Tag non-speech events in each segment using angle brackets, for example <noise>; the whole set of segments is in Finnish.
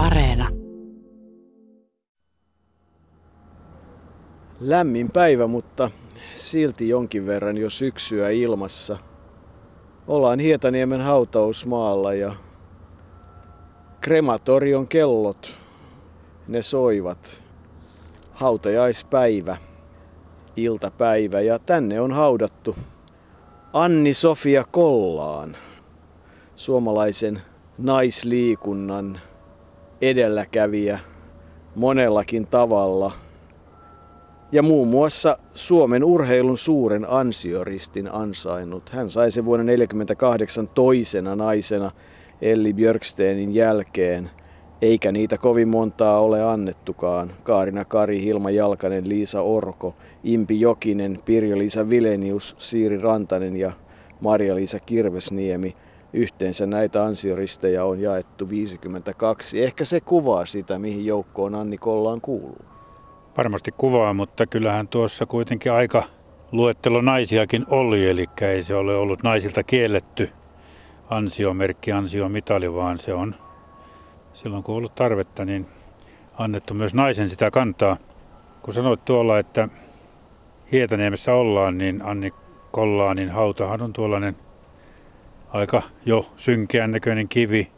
Areena. Lämmin päivä, mutta silti jonkin verran jo syksyä ilmassa. Ollaan Hietaniemen hautausmaalla ja krematorion kellot, ne soivat. Hautajaispäivä, iltapäivä ja tänne on haudattu Anni-Sofia Kollaan, suomalaisen naisliikunnan edelläkävijä monellakin tavalla – ja muun muassa Suomen urheilun suuren ansioristin ansainnut. Hän sai sen vuonna 1948 toisena naisena Elli Björksteinin jälkeen, eikä niitä kovin montaa ole annettukaan. Kaarina Kari, Hilma Jalkanen, Liisa Orko, Impi Jokinen, Pirjo-Liisa Vilenius, Siiri Rantanen ja Maria-Liisa Kirvesniemi. Yhteensä näitä ansioristejä on jaettu 52. Ehkä se kuvaa sitä, mihin joukkoon Anni Kollaan kuuluu varmasti kuvaa, mutta kyllähän tuossa kuitenkin aika luettelo naisiakin oli, eli ei se ole ollut naisilta kielletty ansiomerkki, ansiomitali, vaan se on silloin kun on ollut tarvetta, niin annettu myös naisen sitä kantaa. Kun sanoit tuolla, että Hietaniemessä ollaan, niin Anni Kollaanin hautahan on tuollainen aika jo synkeän näköinen kivi.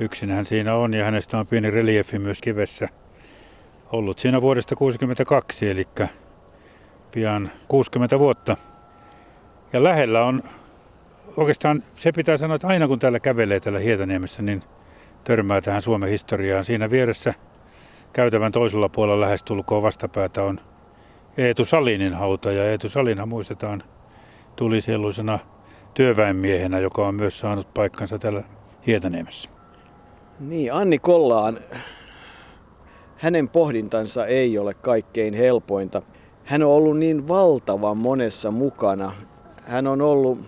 Yksinhän siinä on ja hänestä on pieni reliefi myös kivessä – ollut siinä vuodesta 1962, eli pian 60 vuotta. Ja lähellä on, oikeastaan se pitää sanoa, että aina kun täällä kävelee täällä Hietaniemessä, niin törmää tähän Suomen historiaan. Siinä vieressä käytävän toisella puolella lähestulkoon vastapäätä on Eetu Salinin hauta, ja Eetu Salina muistetaan tulisieluisena työväenmiehenä, joka on myös saanut paikkansa täällä Hietaniemessä. Niin, Anni Kollaan hänen pohdintansa ei ole kaikkein helpointa. Hän on ollut niin valtavan monessa mukana. Hän on ollut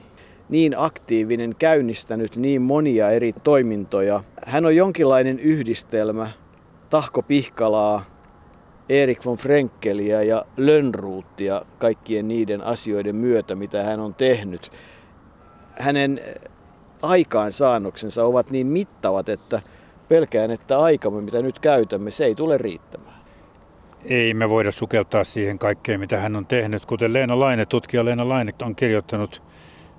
niin aktiivinen, käynnistänyt niin monia eri toimintoja. Hän on jonkinlainen yhdistelmä Tahko Pihkalaa, Erik von Frenkeliä ja Lönnruuttia kaikkien niiden asioiden myötä, mitä hän on tehnyt. Hänen aikaansaannoksensa ovat niin mittavat, että pelkään, että aikamme, mitä nyt käytämme, se ei tule riittämään. Ei me voida sukeltaa siihen kaikkeen, mitä hän on tehnyt. Kuten Leena Laine, tutkija Leena Laine on kirjoittanut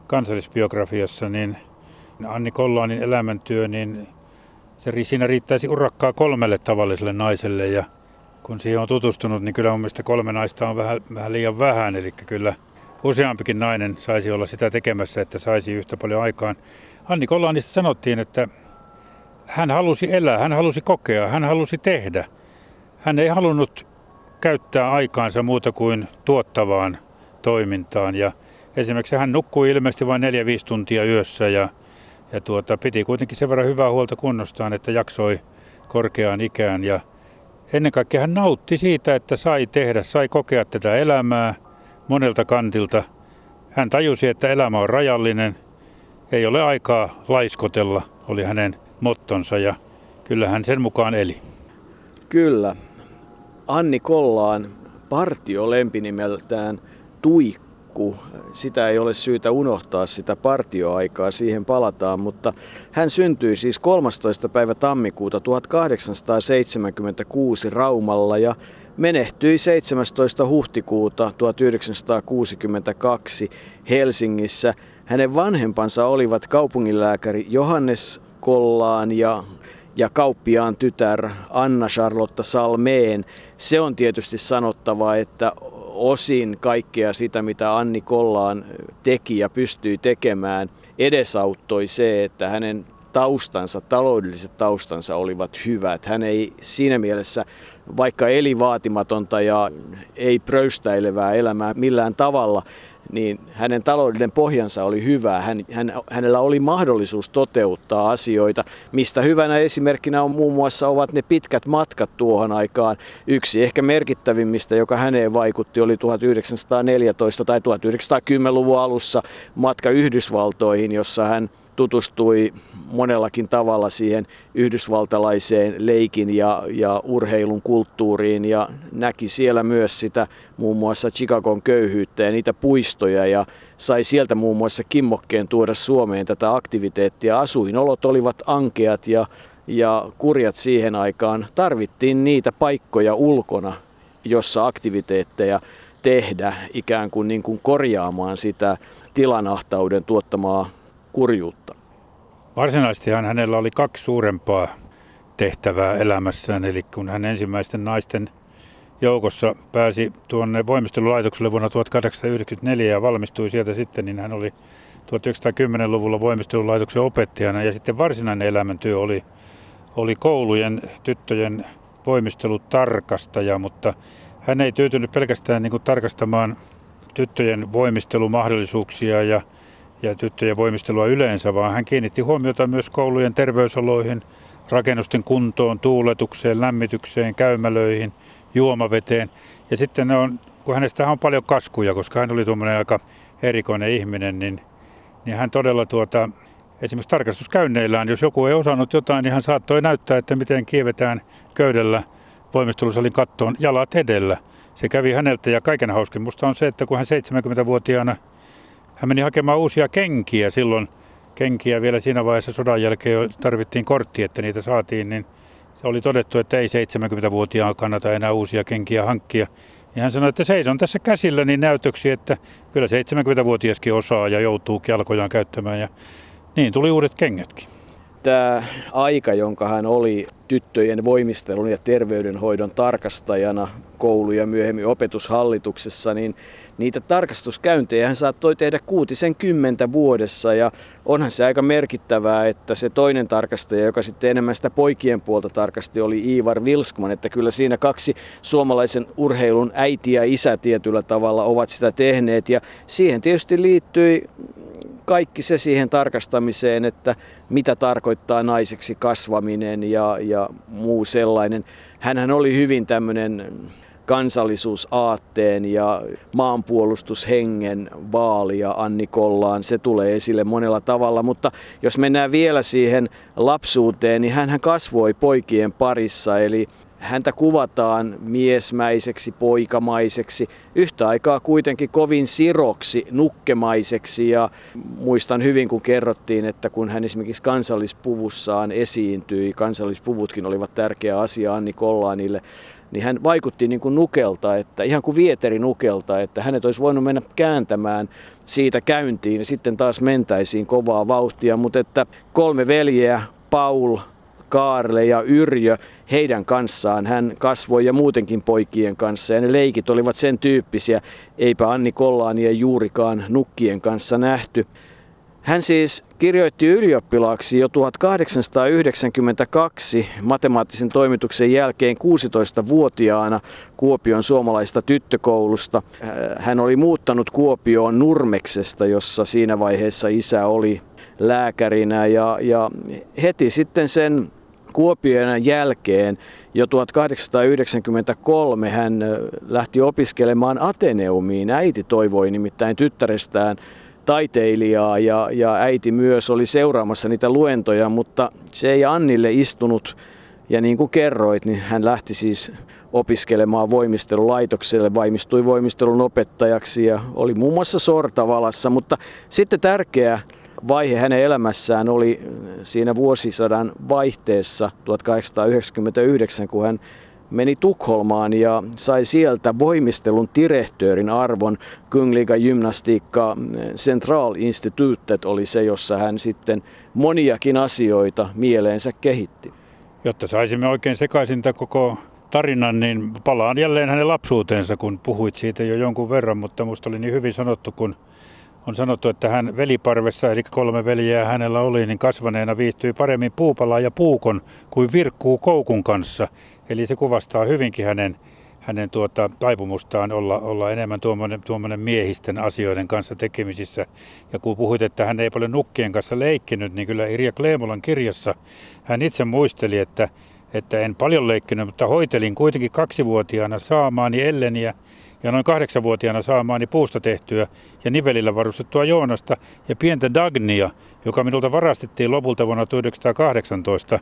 kansallisbiografiassa, niin Anni Kollaanin elämäntyö, niin se, siinä riittäisi urakkaa kolmelle tavalliselle naiselle. Ja kun siihen on tutustunut, niin kyllä mun mielestä kolme naista on vähän, vähän liian vähän. Eli kyllä useampikin nainen saisi olla sitä tekemässä, että saisi yhtä paljon aikaan. Anni Kollaanista sanottiin, että hän halusi elää, hän halusi kokea, hän halusi tehdä. Hän ei halunnut käyttää aikaansa muuta kuin tuottavaan toimintaan. Ja esimerkiksi hän nukkui ilmeisesti vain 4-5 tuntia yössä ja, ja tuota, piti kuitenkin sen verran hyvää huolta kunnostaan, että jaksoi korkeaan ikään. Ja ennen kaikkea hän nautti siitä, että sai tehdä, sai kokea tätä elämää monelta kantilta. Hän tajusi, että elämä on rajallinen, ei ole aikaa laiskotella, oli hänen mottonsa ja kyllähän sen mukaan eli. Kyllä. Anni Kollaan partio lempinimeltään Tuikku. Sitä ei ole syytä unohtaa sitä partioaikaa, siihen palataan, mutta hän syntyi siis 13. päivä tammikuuta 1876 Raumalla ja menehtyi 17. huhtikuuta 1962 Helsingissä. Hänen vanhempansa olivat kaupunginlääkäri Johannes Kollaan ja, ja kauppiaan tytär Anna Charlotta Salmeen. Se on tietysti sanottava, että osin kaikkea sitä, mitä Anni Kollaan teki ja pystyi tekemään, edesauttoi se, että hänen taustansa, taloudelliset taustansa olivat hyvät. Hän ei siinä mielessä, vaikka eli vaatimatonta ja ei pröystäilevää elämää millään tavalla, niin hänen taloudellinen pohjansa oli hyvä. Hän, hän, hänellä oli mahdollisuus toteuttaa asioita, mistä hyvänä esimerkkinä on muun muassa ovat ne pitkät matkat tuohon aikaan. Yksi ehkä merkittävimmistä, joka häneen vaikutti, oli 1914 tai 1910-luvun alussa matka Yhdysvaltoihin, jossa hän tutustui monellakin tavalla siihen yhdysvaltalaiseen leikin ja, ja urheilun kulttuuriin ja näki siellä myös sitä muun muassa Chicagon köyhyyttä ja niitä puistoja ja sai sieltä muun muassa kimmokkeen tuoda Suomeen tätä aktiviteettia. Asuinolot olivat ankeat ja ja kurjat siihen aikaan. Tarvittiin niitä paikkoja ulkona, jossa aktiviteetteja tehdä ikään kuin, niin kuin korjaamaan sitä tilanahtauden tuottamaa kurjuutta. Varsinaisesti hänellä oli kaksi suurempaa tehtävää elämässään, eli kun hän ensimmäisten naisten joukossa pääsi tuonne voimistelulaitokselle vuonna 1894 ja valmistui sieltä sitten, niin hän oli 1910-luvulla voimistelulaitoksen opettajana. Ja sitten varsinainen elämäntyö oli, oli koulujen tyttöjen voimistelutarkastaja, mutta hän ei tyytynyt pelkästään niin kuin tarkastamaan tyttöjen voimistelumahdollisuuksia ja, ja tyttöjen voimistelua yleensä, vaan hän kiinnitti huomiota myös koulujen terveysoloihin, rakennusten kuntoon, tuuletukseen, lämmitykseen, käymälöihin, juomaveteen. Ja sitten on, kun hänestä on paljon kaskuja, koska hän oli tuommoinen aika erikoinen ihminen, niin, niin hän todella tuota, esimerkiksi tarkastuskäynneillään, jos joku ei osannut jotain, niin hän saattoi näyttää, että miten kievetään köydellä voimistelusalin kattoon jalat edellä. Se kävi häneltä ja kaiken hauskin musta on se, että kun hän 70-vuotiaana hän meni hakemaan uusia kenkiä silloin, kenkiä vielä siinä vaiheessa sodan jälkeen tarvittiin kortti, että niitä saatiin, niin se oli todettu, että ei 70-vuotiaan kannata enää uusia kenkiä hankkia. Ja hän sanoi, että seison tässä käsillä niin näytöksi, että kyllä 70-vuotiaskin osaa ja joutuu jalkojaan käyttämään. Ja niin tuli uudet kengätkin tämä aika, jonka hän oli tyttöjen voimistelun ja terveydenhoidon tarkastajana koulu- ja myöhemmin opetushallituksessa, niin niitä tarkastuskäyntejä. Hän saattoi tehdä kuutisen kymmentä vuodessa ja onhan se aika merkittävää, että se toinen tarkastaja, joka sitten enemmän sitä poikien puolta tarkasti, oli Ivar Vilskman, että kyllä siinä kaksi suomalaisen urheilun äiti ja isä tietyllä tavalla ovat sitä tehneet. Ja siihen tietysti liittyi kaikki se siihen tarkastamiseen, että mitä tarkoittaa naiseksi kasvaminen ja, ja muu sellainen. Hänhän oli hyvin tämmöinen kansallisuusaatteen ja maanpuolustushengen vaalia Anni Kollaan. Se tulee esille monella tavalla, mutta jos mennään vielä siihen lapsuuteen, niin hän kasvoi poikien parissa, eli häntä kuvataan miesmäiseksi, poikamaiseksi, yhtä aikaa kuitenkin kovin siroksi, nukkemaiseksi ja muistan hyvin kun kerrottiin, että kun hän esimerkiksi kansallispuvussaan esiintyi, kansallispuvutkin olivat tärkeä asia Anni Kollaanille, niin hän vaikutti niin kuin nukelta, että ihan kuin vieteri nukelta, että hänet olisi voinut mennä kääntämään siitä käyntiin ja sitten taas mentäisiin kovaa vauhtia, mutta että kolme veljeä, Paul, Kaarle ja Yrjö, heidän kanssaan hän kasvoi ja muutenkin poikien kanssa ja ne leikit olivat sen tyyppisiä, eipä Anni Kollaania juurikaan nukkien kanssa nähty. Hän siis kirjoitti ylioppilaaksi jo 1892 matemaattisen toimituksen jälkeen 16-vuotiaana Kuopion suomalaista tyttökoulusta. Hän oli muuttanut Kuopioon Nurmeksesta, jossa siinä vaiheessa isä oli lääkärinä ja, ja heti sitten sen Kuopion jälkeen jo 1893 hän lähti opiskelemaan Ateneumiin. Äiti toivoi nimittäin tyttärestään taiteilijaa ja, ja äiti myös oli seuraamassa niitä luentoja, mutta se ei Annille istunut. Ja niin kuin kerroit, niin hän lähti siis opiskelemaan voimistelulaitokselle, vaimistui voimistelun opettajaksi ja oli muun muassa sortavalassa. Mutta sitten tärkeä vaihe hänen elämässään oli siinä vuosisadan vaihteessa 1899, kun hän meni Tukholmaan ja sai sieltä voimistelun direktöörin arvon. Kungliga Gymnastiikka Centralinstitutet oli se, jossa hän sitten moniakin asioita mieleensä kehitti. Jotta saisimme oikein sekaisin koko tarinan, niin palaan jälleen hänen lapsuuteensa, kun puhuit siitä jo jonkun verran, mutta minusta oli niin hyvin sanottu, kun on sanottu, että hän veliparvessa, eli kolme veljeä hänellä oli, niin kasvaneena viihtyi paremmin puupalaan ja puukon kuin virkkuu koukun kanssa. Eli se kuvastaa hyvinkin hänen, hänen tuota, taipumustaan olla, olla enemmän tuommoinen, tuommoinen miehisten asioiden kanssa tekemisissä. Ja kun puhuit, että hän ei paljon nukkien kanssa leikkinyt, niin kyllä Irja Kleemolan kirjassa hän itse muisteli, että, että en paljon leikkinyt, mutta hoitelin kuitenkin kaksivuotiaana saamaani Elleniä ja noin kahdeksanvuotiaana saamaani puusta tehtyä ja nivelillä varustettua Joonasta ja pientä Dagnia, joka minulta varastettiin lopulta vuonna 1918.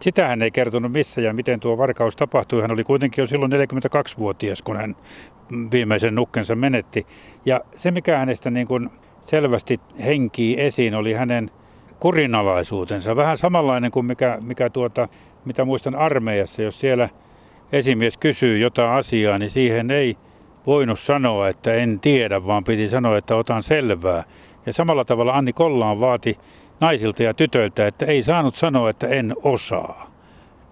Sitä hän ei kertonut missä ja miten tuo varkaus tapahtui. Hän oli kuitenkin jo silloin 42-vuotias, kun hän viimeisen nukkensa menetti. Ja se, mikä hänestä niin kuin selvästi henkii esiin, oli hänen kurinalaisuutensa. Vähän samanlainen kuin mikä, mikä tuota, mitä muistan armeijassa, jos siellä esimies kysyy jotain asiaa, niin siihen ei voinut sanoa, että en tiedä, vaan piti sanoa, että otan selvää. Ja samalla tavalla Anni Kollaan vaati naisilta ja tytöiltä, että ei saanut sanoa, että en osaa.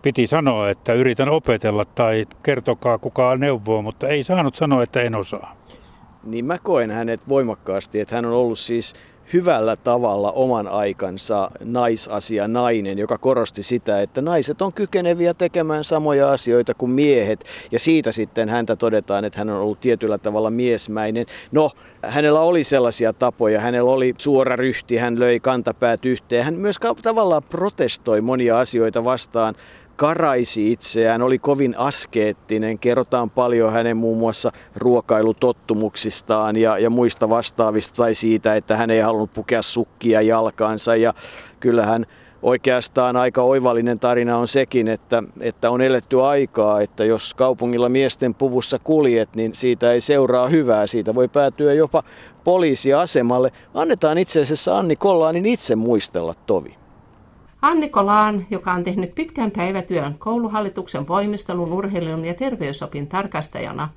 Piti sanoa, että yritän opetella tai kertokaa kuka neuvoo, mutta ei saanut sanoa, että en osaa. Niin mä koen hänet voimakkaasti, että hän on ollut siis hyvällä tavalla oman aikansa naisasia nainen, joka korosti sitä, että naiset on kykeneviä tekemään samoja asioita kuin miehet. Ja siitä sitten häntä todetaan, että hän on ollut tietyllä tavalla miesmäinen. No, hänellä oli sellaisia tapoja, hänellä oli suora ryhti, hän löi kantapäät yhteen. Hän myös tavallaan protestoi monia asioita vastaan, karaisi itseään, oli kovin askeettinen. Kerrotaan paljon hänen muun muassa ruokailutottumuksistaan ja, ja muista vastaavista tai siitä, että hän ei halunnut pukea sukkia jalkaansa. Ja kyllähän oikeastaan aika oivallinen tarina on sekin, että, että on eletty aikaa, että jos kaupungilla miesten puvussa kuljet, niin siitä ei seuraa hyvää. Siitä voi päätyä jopa poliisiasemalle. Annetaan itse asiassa Anni Kollaanin itse muistella tovi. Anni Kolaan, joka on tehnyt pitkän päivätyön kouluhallituksen voimistelun, urheilun ja terveysopin tarkastajana,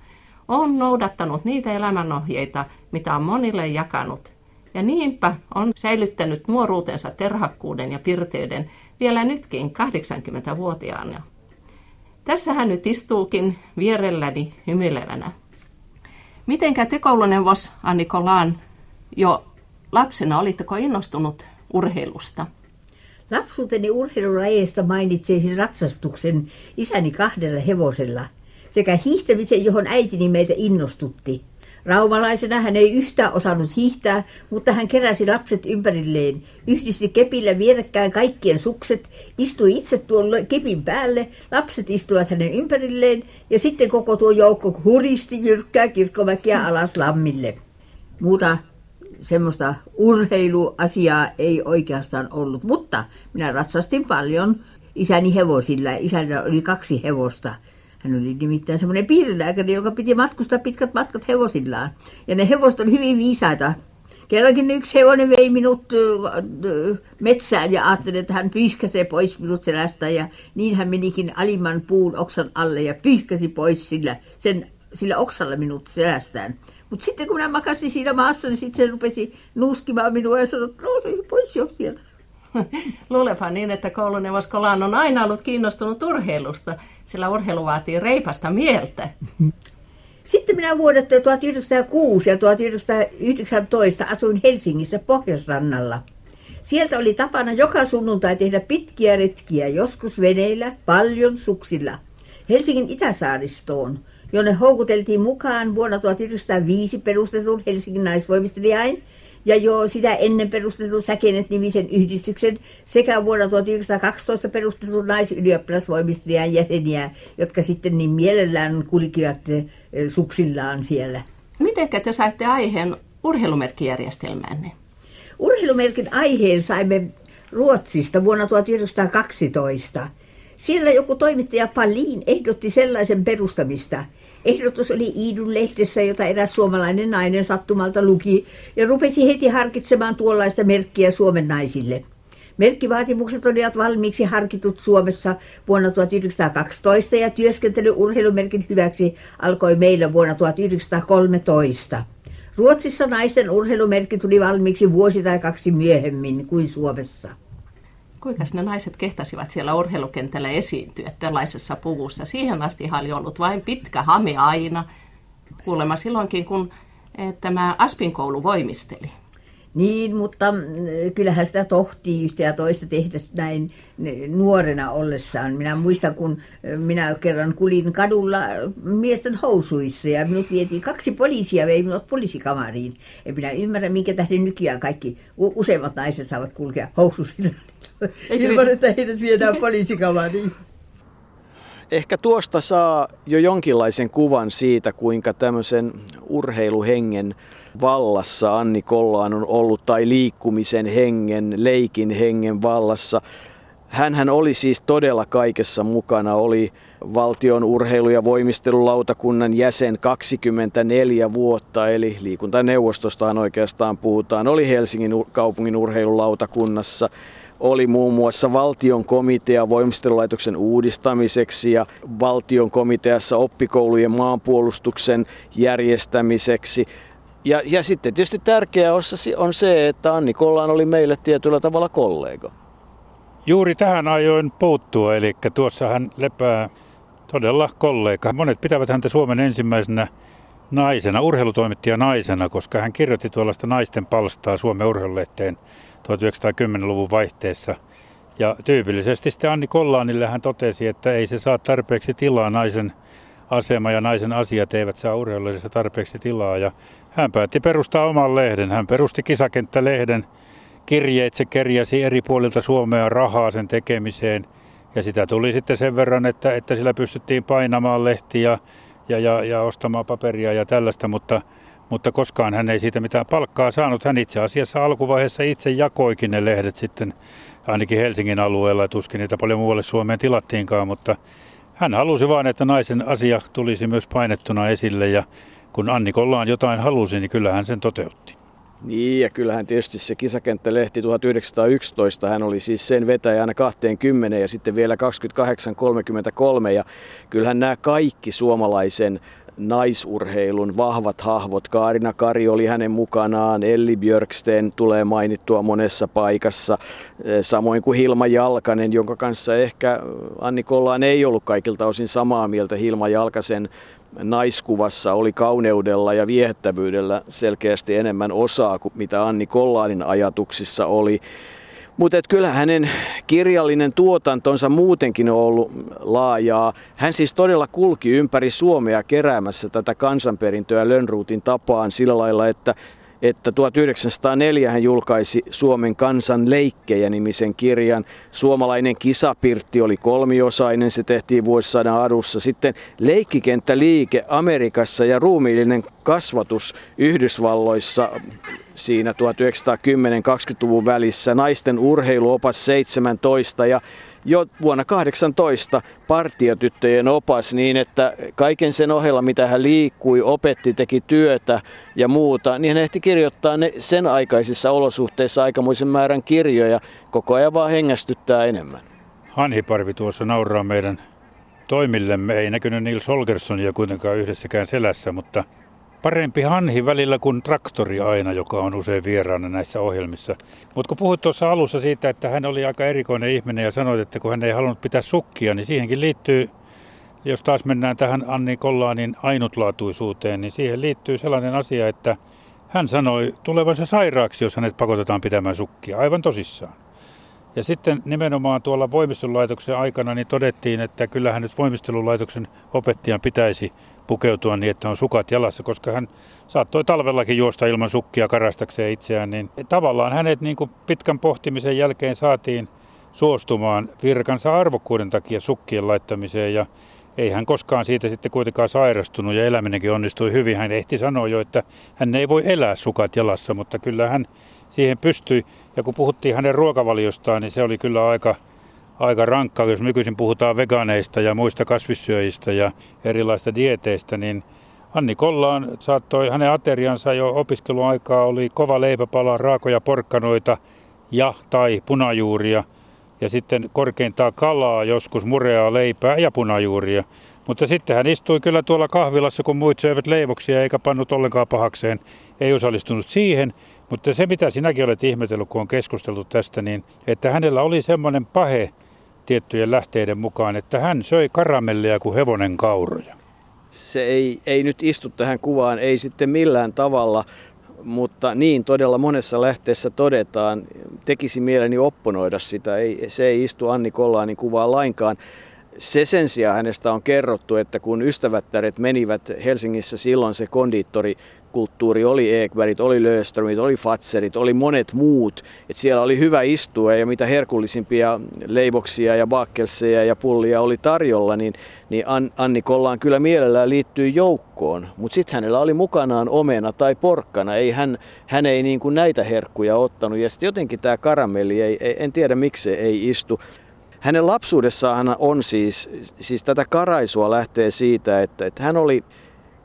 on noudattanut niitä elämänohjeita, mitä on monille jakanut. Ja niinpä on säilyttänyt nuoruutensa terhakkuuden ja pirteyden vielä nytkin 80-vuotiaana. Tässä hän nyt istuukin vierelläni hymyilevänä. Mitenkä te kouluneuvos Anni Kolaan jo lapsena olitteko innostunut urheilusta? Lapsuuteni urheilulajeista mainitsisin ratsastuksen isäni kahdella hevosella sekä hiihtämisen, johon äitini meitä innostutti. Raumalaisena hän ei yhtään osannut hiihtää, mutta hän keräsi lapset ympärilleen, yhdisti kepillä vierekkäin kaikkien sukset, istui itse tuon kepin päälle, lapset istuivat hänen ympärilleen ja sitten koko tuo joukko huristi jyrkkää kirkkomäkiä alas lammille. Muuta semmoista urheiluasiaa ei oikeastaan ollut, mutta minä ratsastin paljon isäni hevosilla. Isällä oli kaksi hevosta. Hän oli nimittäin semmoinen piirilääkäri, joka piti matkustaa pitkät matkat hevosillaan. Ja ne hevoset oli hyvin viisaita. Kerrankin yksi hevonen vei minut metsään ja ajattelin, että hän pyyhkäsee pois minut selästä. Ja niin hän menikin alimman puun oksan alle ja pyyhkäsi pois sillä, sen, sillä oksalla minut selästään. Mutta sitten kun minä makasin siinä maassa, niin sitten se rupesi nuuskimaan minua ja sanoi, että nouse pois jo sieltä. <laughs> Luulepa niin, että kouluneuvos Kolan on aina ollut kiinnostunut urheilusta, sillä urheilu vaatii reipasta mieltä. Sitten minä vuodet 1906 ja 1919 asuin Helsingissä Pohjoisrannalla. Sieltä oli tapana joka sunnuntai tehdä pitkiä retkiä, joskus veneillä, paljon suksilla. Helsingin Itäsaaristoon – jonne houkuteltiin mukaan vuonna 1905 perustetun Helsingin naisvoimistelijain ja jo sitä ennen perustetun Säkenet-nimisen yhdistyksen sekä vuonna 1912 perustetun naisylioppilasvoimistelijan jäseniä, jotka sitten niin mielellään kulkivat eh, suksillaan siellä. Miten te saitte aiheen urheilumerkkijärjestelmäänne? Urheilumerkin aiheen saimme Ruotsista vuonna 1912. Siellä joku toimittaja Palin ehdotti sellaisen perustamista – Ehdotus oli Iidun lehdessä, jota eräs suomalainen nainen sattumalta luki ja rupesi heti harkitsemaan tuollaista merkkiä Suomen naisille. Merkkivaatimukset olivat valmiiksi harkitut Suomessa vuonna 1912 ja työskentely urheilumerkin hyväksi alkoi meillä vuonna 1913. Ruotsissa naisten urheilumerkki tuli valmiiksi vuosi tai kaksi myöhemmin kuin Suomessa. Kuinka ne naiset kehtasivat siellä urheilukentällä esiintyä tällaisessa puvussa? Siihen asti oli ollut vain pitkä hame aina. Kuulemma silloinkin, kun eh, tämä Aspin koulu voimisteli. Niin, mutta mm, kyllähän sitä tohtii yhtä ja toista tehdä näin nuorena ollessaan. Minä muistan, kun minä kerran kulin kadulla miesten housuissa ja minut vietiin kaksi poliisia vei minut poliisikamariin. En minä ymmärrä, minkä tähden nykyään kaikki useimmat naiset saavat kulkea housusilla ilman, että heidät viedään poliisikamariin. Ehkä tuosta saa jo jonkinlaisen kuvan siitä, kuinka tämmöisen urheiluhengen vallassa Anni Kollaan on ollut tai liikkumisen hengen, leikin hengen vallassa. Hänhän oli siis todella kaikessa mukana, oli valtion urheilu- ja voimistelulautakunnan jäsen 24 vuotta, eli liikuntaneuvostostahan oikeastaan puhutaan, oli Helsingin kaupungin urheilulautakunnassa, oli muun muassa valtion komitea voimistelulaitoksen uudistamiseksi ja valtion komiteassa oppikoulujen maanpuolustuksen järjestämiseksi. Ja, ja sitten tietysti tärkeä osa on se, että Anni Kollaan oli meille tietyllä tavalla kollega. Juuri tähän ajoin puuttua, eli tuossa hän lepää todella kollega. Monet pitävät häntä Suomen ensimmäisenä naisena, urheilutoimittaja naisena, koska hän kirjoitti tuollaista naisten palstaa Suomen urheilulehteen 1910-luvun vaihteessa. Ja tyypillisesti sitten Anni Kollaanille hän totesi, että ei se saa tarpeeksi tilaa, naisen asema ja naisen asiat eivät saa urheilullisesti tarpeeksi tilaa. Ja hän päätti perustaa oman lehden. Hän perusti Kisakenttälehden. Kirjeitse kerjäsi eri puolilta Suomea rahaa sen tekemiseen. Ja sitä tuli sitten sen verran, että, että sillä pystyttiin painamaan lehtiä ja, ja, ja ostamaan paperia ja tällaista, mutta mutta koskaan hän ei siitä mitään palkkaa saanut. Hän itse asiassa alkuvaiheessa itse jakoikin ne lehdet sitten ainakin Helsingin alueella, tuskin niitä paljon muualle Suomeen tilattiinkaan, mutta hän halusi vain, että naisen asia tulisi myös painettuna esille ja kun Anni Kollaan jotain halusi, niin kyllähän sen toteutti. Niin, ja kyllähän tietysti se kisakenttälehti 1911, hän oli siis sen vetäjä aina 20 ja sitten vielä 28-33, ja kyllähän nämä kaikki suomalaisen naisurheilun vahvat hahvot. Kaarina Kari oli hänen mukanaan, Elli Björksten tulee mainittua monessa paikassa, eh, samoin kuin Hilma Jalkanen, jonka kanssa ehkä Anni Kollaan ei ollut kaikilta osin samaa mieltä. Hilma Jalkasen naiskuvassa oli kauneudella ja viehättävyydellä selkeästi enemmän osaa kuin mitä Anni Kollaanin ajatuksissa oli. Mutta kyllä hänen kirjallinen tuotantonsa muutenkin on ollut laajaa. Hän siis todella kulki ympäri Suomea keräämässä tätä kansanperintöä Lönnruutin tapaan sillä lailla, että että 1904 hän julkaisi Suomen kansan leikkejä nimisen kirjan. Suomalainen kisapirtti oli kolmiosainen, se tehtiin vuosisadan adussa. Sitten leikkikenttäliike Amerikassa ja ruumiillinen kasvatus Yhdysvalloissa siinä 1910-20-luvun välissä. Naisten urheiluopas 17 ja jo vuonna 18 partiotyttöjen opas niin, että kaiken sen ohella, mitä hän liikkui, opetti, teki työtä ja muuta, niin hän ehti kirjoittaa ne sen aikaisissa olosuhteissa aikamoisen määrän kirjoja. Koko ajan vaan hengästyttää enemmän. Hanhiparvi tuossa nauraa meidän toimillemme. Ei näkynyt Nils Holgerssonia kuitenkaan yhdessäkään selässä, mutta parempi hanhi välillä kuin traktori aina, joka on usein vieraana näissä ohjelmissa. Mutta kun puhuit tuossa alussa siitä, että hän oli aika erikoinen ihminen ja sanoit, että kun hän ei halunnut pitää sukkia, niin siihenkin liittyy, jos taas mennään tähän Anni Kollaanin ainutlaatuisuuteen, niin siihen liittyy sellainen asia, että hän sanoi tulevansa sairaaksi, jos hänet pakotetaan pitämään sukkia, aivan tosissaan. Ja sitten nimenomaan tuolla voimistelulaitoksen aikana niin todettiin, että kyllähän nyt voimistelulaitoksen opettajan pitäisi pukeutua niin, että on sukat jalassa, koska hän saattoi talvellakin juosta ilman sukkia karastakseen itseään. Niin tavallaan hänet niin kuin pitkän pohtimisen jälkeen saatiin suostumaan virkansa arvokkuuden takia sukkien laittamiseen ja ei hän koskaan siitä sitten kuitenkaan sairastunut ja eläminenkin onnistui hyvin. Hän ehti sanoa jo, että hän ei voi elää sukat jalassa, mutta kyllä hän siihen pystyi. Ja kun puhuttiin hänen ruokavaliostaan, niin se oli kyllä aika aika rankkaa, jos nykyisin puhutaan veganeista ja muista kasvissyöjistä ja erilaista dieteistä, niin Anni Kollaan saattoi, hänen ateriansa jo opiskeluaikaa oli kova leipäpala, raakoja porkkanoita ja tai punajuuria ja sitten korkeintaan kalaa, joskus mureaa leipää ja punajuuria. Mutta sitten hän istui kyllä tuolla kahvilassa, kun muut söivät leivoksia eikä pannut ollenkaan pahakseen. Ei osallistunut siihen, mutta se mitä sinäkin olet ihmetellyt, kun on keskusteltu tästä, niin että hänellä oli semmoinen pahe tiettyjen lähteiden mukaan, että hän söi karamellia kuin hevonen kauroja. Se ei, ei nyt istu tähän kuvaan, ei sitten millään tavalla, mutta niin todella monessa lähteessä todetaan. Tekisi mieleni opponoida sitä, ei, se ei istu Anni Kollaanin kuvaan lainkaan. Se sen sijaan hänestä on kerrottu, että kun ystävättäret menivät Helsingissä silloin se kondiittori kulttuuri, oli Ekbergit, oli Löströmit, oli Fatserit, oli monet muut. Et siellä oli hyvä istua ja mitä herkullisimpia leivoksia ja bakkelseja ja pullia oli tarjolla, niin, niin Anni Kollaan kyllä mielellään liittyy joukkoon. Mutta sitten hänellä oli mukanaan omena tai porkkana. Ei hän, hän ei niin kuin näitä herkkuja ottanut. Ja sitten jotenkin tämä karamelli, ei, ei, en tiedä miksi ei istu. hänen lapsuudessaan on siis, siis tätä karaisua lähtee siitä, että, että hän oli,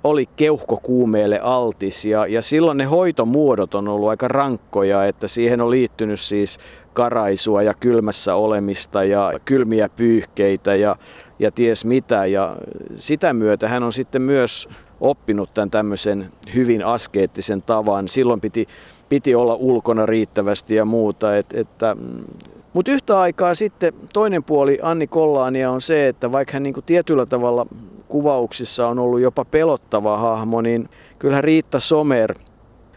oli keuhkokuumeelle altis ja, ja silloin ne hoitomuodot on ollut aika rankkoja, että siihen on liittynyt siis karaisua ja kylmässä olemista ja kylmiä pyyhkeitä ja, ja ties mitä. Ja sitä myötä hän on sitten myös oppinut tämän tämmöisen hyvin askeettisen tavan. Silloin piti, piti olla ulkona riittävästi ja muuta. Et, että, mm, mutta yhtä aikaa sitten toinen puoli Anni Kollaania on se, että vaikka hän niinku tietyllä tavalla kuvauksissa on ollut jopa pelottava hahmo, niin kyllähän Riitta Somer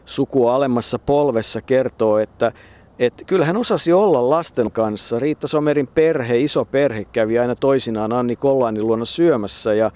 sukua alemmassa polvessa kertoo, että et kyllä hän osasi olla lasten kanssa. Riitta Somerin perhe, iso perhe, kävi aina toisinaan Anni Kollaanin luona syömässä ja,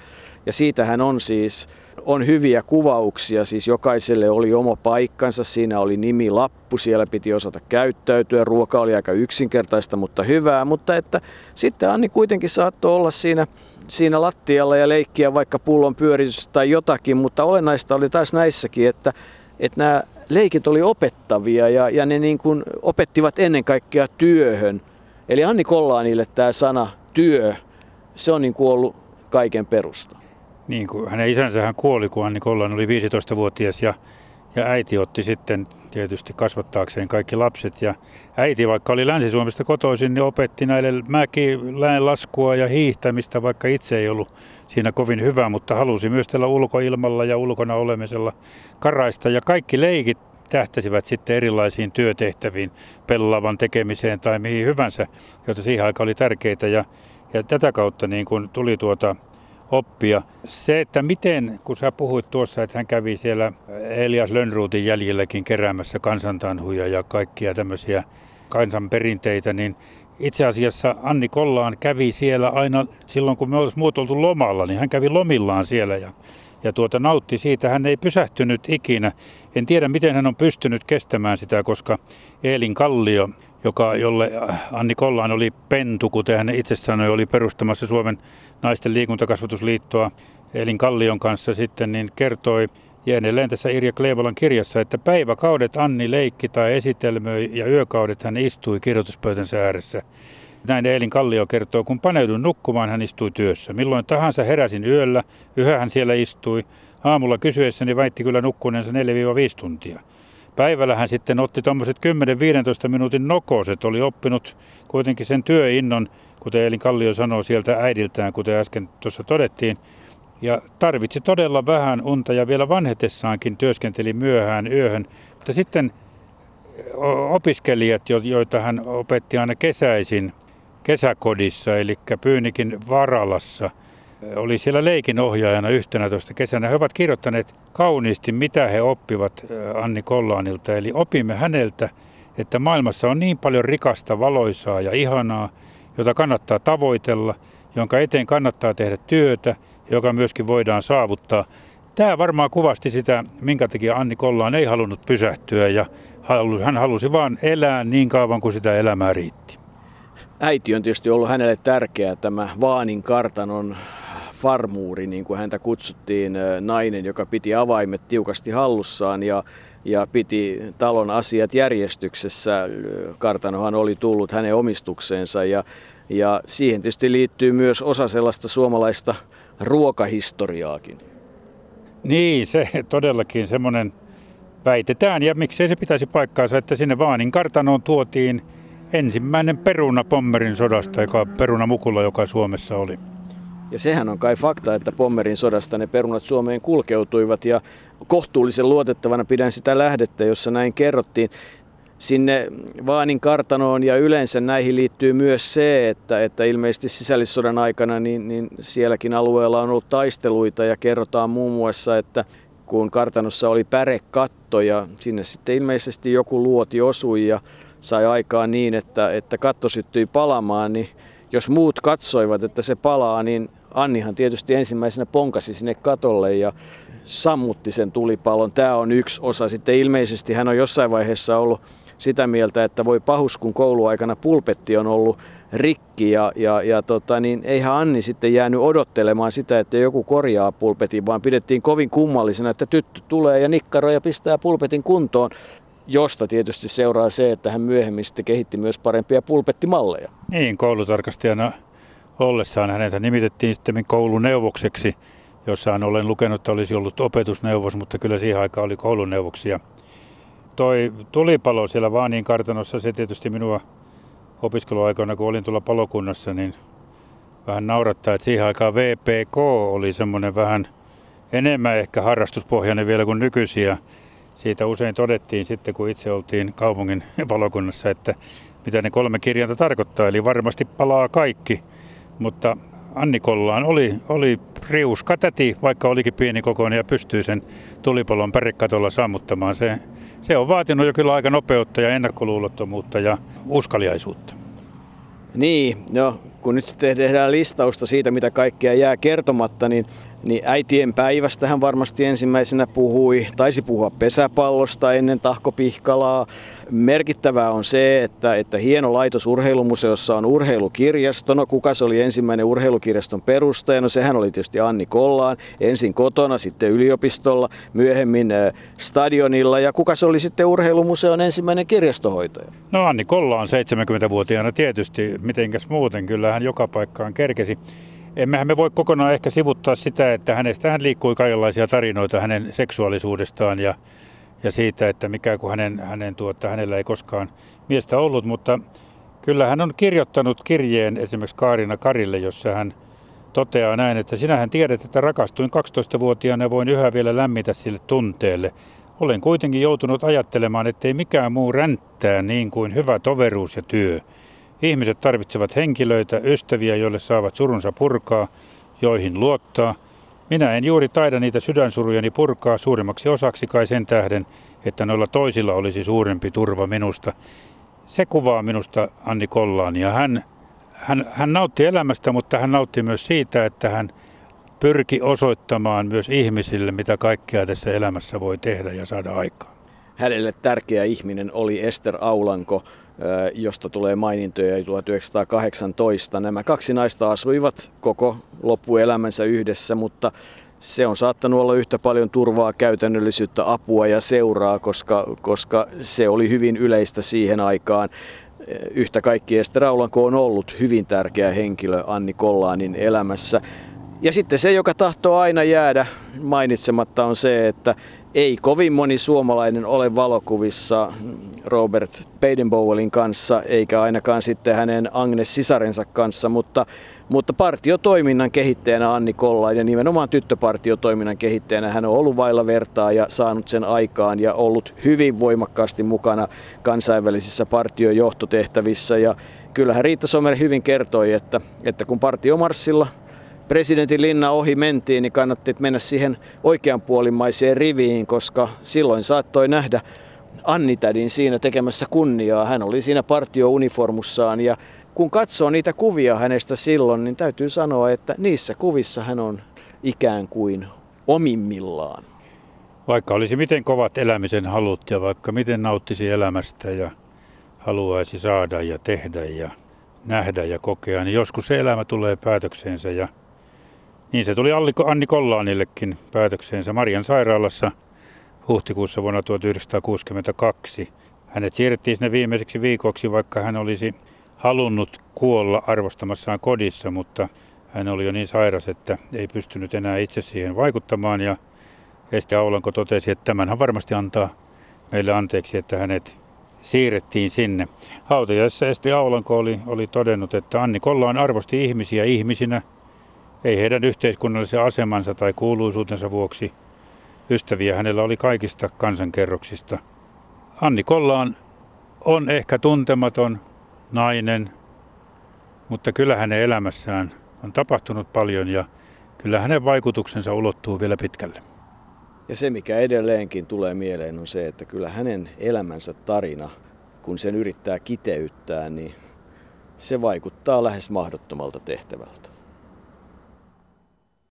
ja siitä hän on siis on hyviä kuvauksia, siis jokaiselle oli oma paikkansa, siinä oli nimilappu, siellä piti osata käyttäytyä, ruoka oli aika yksinkertaista, mutta hyvää, mutta että sitten Anni kuitenkin saattoi olla siinä, siinä lattialla ja leikkiä vaikka pullon pyöritys tai jotakin, mutta olennaista oli taas näissäkin, että, että nämä leikit oli opettavia ja, ja ne niin kuin opettivat ennen kaikkea työhön. Eli Anni Kollaanille tämä sana työ, se on niin kuin ollut kaiken perusta. Niin kuin hänen isänsä hän kuoli, kun Anni Kollaan oli 15-vuotias ja, ja äiti otti sitten tietysti kasvattaakseen kaikki lapset. Ja äiti, vaikka oli Länsi-Suomesta kotoisin, niin opetti näille mäkiläen laskua ja hiihtämistä, vaikka itse ei ollut siinä kovin hyvä, mutta halusi myös tällä ulkoilmalla ja ulkona olemisella karaista. Ja kaikki leikit tähtäsivät sitten erilaisiin työtehtäviin, pellavan tekemiseen tai mihin hyvänsä, joita siihen aikaan oli tärkeitä. Ja, ja tätä kautta niin kun tuli tuota oppia. Se, että miten, kun sä puhuit tuossa, että hän kävi siellä Elias Lönnruutin jäljilläkin keräämässä kansantanhuja ja kaikkia tämmöisiä kansanperinteitä, niin itse asiassa Anni Kollaan kävi siellä aina silloin, kun me olisimme muut oltu lomalla, niin hän kävi lomillaan siellä ja, ja tuota, nautti siitä. Hän ei pysähtynyt ikinä. En tiedä, miten hän on pystynyt kestämään sitä, koska Eelin Kallio, joka, jolle Anni Kollaan oli pentu, kuten hän itse sanoi, oli perustamassa Suomen naisten liikuntakasvatusliittoa Elin Kallion kanssa sitten, niin kertoi ja edelleen tässä Irja Kleevolan kirjassa, että päiväkaudet Anni leikki tai esitelmöi ja yökaudet hän istui kirjoituspöytänsä ääressä. Näin Elin Kallio kertoo, kun paneudun nukkumaan, hän istui työssä. Milloin tahansa heräsin yöllä, yhä hän siellä istui. Aamulla kysyessäni väitti kyllä nukkuneensa 4-5 tuntia. Päivällä hän sitten otti tuommoiset 10-15 minuutin nokoset, oli oppinut kuitenkin sen työinnon kuten Elin Kallio sanoi sieltä äidiltään, kuten äsken tuossa todettiin. Ja tarvitsi todella vähän unta ja vielä vanhetessaankin työskenteli myöhään yöhön. Mutta sitten opiskelijat, joita hän opetti aina kesäisin kesäkodissa, eli Pyynikin Varalassa, oli siellä leikin ohjaajana yhtenä tuosta kesänä. He ovat kirjoittaneet kauniisti, mitä he oppivat Anni Kollaanilta. Eli opimme häneltä, että maailmassa on niin paljon rikasta, valoisaa ja ihanaa, jota kannattaa tavoitella, jonka eteen kannattaa tehdä työtä, joka myöskin voidaan saavuttaa. Tämä varmaan kuvasti sitä, minkä takia Anni Kollaan ei halunnut pysähtyä ja hän halusi vain elää niin kauan kuin sitä elämää riitti. Äiti on tietysti ollut hänelle tärkeä tämä Vaanin kartanon farmuuri, niin kuin häntä kutsuttiin, nainen, joka piti avaimet tiukasti hallussaan ja, ja piti talon asiat järjestyksessä. Kartanohan oli tullut hänen omistukseensa ja, ja siihen tietysti liittyy myös osa sellaista suomalaista ruokahistoriaakin. Niin, se todellakin semmoinen väitetään, ja miksei se pitäisi paikkaansa, että sinne Vaanin kartanoon tuotiin ensimmäinen peruna Pommerin sodasta, joka perunamukulla, joka Suomessa oli. Ja sehän on kai fakta, että Pommerin sodasta ne perunat Suomeen kulkeutuivat ja kohtuullisen luotettavana pidän sitä lähdettä, jossa näin kerrottiin. Sinne Vaanin kartanoon ja yleensä näihin liittyy myös se, että, että ilmeisesti sisällissodan aikana niin, niin sielläkin alueella on ollut taisteluita ja kerrotaan muun muassa, että kun kartanossa oli pärekatto ja sinne sitten ilmeisesti joku luoti osui ja sai aikaan niin, että, että katto syttyi palamaan, niin jos muut katsoivat, että se palaa, niin Annihan tietysti ensimmäisenä ponkasi sinne katolle ja sammutti sen tulipalon. Tämä on yksi osa. Sitten ilmeisesti hän on jossain vaiheessa ollut sitä mieltä, että voi pahus, kun kouluaikana pulpetti on ollut rikki ja, ja, ja tota, niin eihän Anni sitten jäänyt odottelemaan sitä, että joku korjaa pulpetin, vaan pidettiin kovin kummallisena, että tyttö tulee ja nikkaroi ja pistää pulpetin kuntoon. josta tietysti seuraa se, että hän myöhemmin sitten kehitti myös parempia pulpettimalleja. Niin, koulutarkastajana ollessaan hänet nimitettiin sitten kouluneuvokseksi, jossaan olen lukenut, että olisi ollut opetusneuvos, mutta kyllä siihen aikaan oli kouluneuvoksia. Toi tulipalo siellä Vaaniin kartanossa, se tietysti minua opiskeluaikoina, kun olin tuolla palokunnassa, niin vähän naurattaa, että siihen aikaan VPK oli semmoinen vähän enemmän ehkä harrastuspohjainen vielä kuin nykyisiä. Siitä usein todettiin sitten, kun itse oltiin kaupungin <laughs> palokunnassa, että mitä ne kolme kirjainta tarkoittaa. Eli varmasti palaa kaikki, mutta Annikollaan oli, oli riuska täti, vaikka olikin pieni kokoinen ja pystyy sen tulipalon pärikatolla sammuttamaan. Se, se on vaatinut jo kyllä aika nopeutta ja ennakkoluulottomuutta ja uskaliaisuutta. Niin, no kun nyt tehdään listausta siitä, mitä kaikkea jää kertomatta, niin, niin äitien päivästä hän varmasti ensimmäisenä puhui, taisi puhua pesäpallosta ennen Tahko Pihkalaa, Merkittävää on se, että, että hieno laitos urheilumuseossa on urheilukirjasto. No kuka se oli ensimmäinen urheilukirjaston perustaja? No sehän oli tietysti Anni Kollaan. Ensin kotona, sitten yliopistolla, myöhemmin stadionilla. Ja kuka se oli sitten urheilumuseon ensimmäinen kirjastohoitaja? No Anni Kollaan 70-vuotiaana tietysti. Mitenkäs muuten? Kyllähän joka paikkaan kerkesi. Emmehän me voi kokonaan ehkä sivuttaa sitä, että hänestä hän liikkui kaikenlaisia tarinoita hänen seksuaalisuudestaan ja ja siitä, että mikä kuin hänen, hänen tuota, hänellä ei koskaan miestä ollut, mutta kyllä hän on kirjoittanut kirjeen esimerkiksi Kaarina Karille, jossa hän toteaa näin, että sinähän tiedät, että rakastuin 12-vuotiaana ja voin yhä vielä lämmitä sille tunteelle. Olen kuitenkin joutunut ajattelemaan, ettei mikään muu ränttää niin kuin hyvä toveruus ja työ. Ihmiset tarvitsevat henkilöitä, ystäviä, joille saavat surunsa purkaa, joihin luottaa – minä en juuri taida niitä sydänsurujani purkaa suurimmaksi osaksi kai sen tähden, että noilla toisilla olisi suurempi turva minusta. Se kuvaa minusta Anni Kollaan ja hän, hän, hän nautti elämästä, mutta hän nautti myös siitä, että hän pyrki osoittamaan myös ihmisille, mitä kaikkea tässä elämässä voi tehdä ja saada aikaan. Hänelle tärkeä ihminen oli Ester Aulanko, josta tulee mainintoja 1918. Nämä kaksi naista asuivat koko loppuelämänsä yhdessä, mutta se on saattanut olla yhtä paljon turvaa, käytännöllisyyttä, apua ja seuraa, koska, koska se oli hyvin yleistä siihen aikaan. Yhtä kaikki Ester Aulanko on ollut hyvin tärkeä henkilö Anni Kollaanin elämässä. Ja sitten se, joka tahtoo aina jäädä mainitsematta, on se, että ei kovin moni suomalainen ole valokuvissa Robert Baden-Powellin kanssa, eikä ainakaan sitten hänen Agnes sisarensa kanssa, mutta, mutta partiotoiminnan kehittäjänä Anni Kolla ja nimenomaan tyttöpartiotoiminnan kehittäjänä hän on ollut vailla vertaa ja saanut sen aikaan ja ollut hyvin voimakkaasti mukana kansainvälisissä partiojohtotehtävissä. Ja kyllähän Riitta Sommer hyvin kertoi, että, että kun partiomarssilla presidentin linna ohi mentiin, niin kannatti mennä siihen oikeanpuolimaiseen riviin, koska silloin saattoi nähdä Anni Tädin siinä tekemässä kunniaa. Hän oli siinä partiouniformussaan ja kun katsoo niitä kuvia hänestä silloin, niin täytyy sanoa, että niissä kuvissa hän on ikään kuin omimmillaan. Vaikka olisi miten kovat elämisen halut ja vaikka miten nauttisi elämästä ja haluaisi saada ja tehdä ja nähdä ja kokea, niin joskus se elämä tulee päätökseensä ja niin se tuli Anni Kollaanillekin päätökseensä Marian sairaalassa huhtikuussa vuonna 1962. Hänet siirrettiin sinne viimeiseksi viikoksi, vaikka hän olisi halunnut kuolla arvostamassaan kodissa, mutta hän oli jo niin sairas, että ei pystynyt enää itse siihen vaikuttamaan. Ja Este Aulanko totesi, että tämänhän varmasti antaa meille anteeksi, että hänet siirrettiin sinne. Hautajaisessa Este Aulanko oli, oli todennut, että Anni Kollaan arvosti ihmisiä ihmisinä – ei heidän yhteiskunnallisen asemansa tai kuuluisuutensa vuoksi ystäviä hänellä oli kaikista kansankerroksista. Anni Kollaan on ehkä tuntematon nainen, mutta kyllä hänen elämässään on tapahtunut paljon ja kyllä hänen vaikutuksensa ulottuu vielä pitkälle. Ja se, mikä edelleenkin tulee mieleen, on se, että kyllä hänen elämänsä tarina, kun sen yrittää kiteyttää, niin se vaikuttaa lähes mahdottomalta tehtävältä.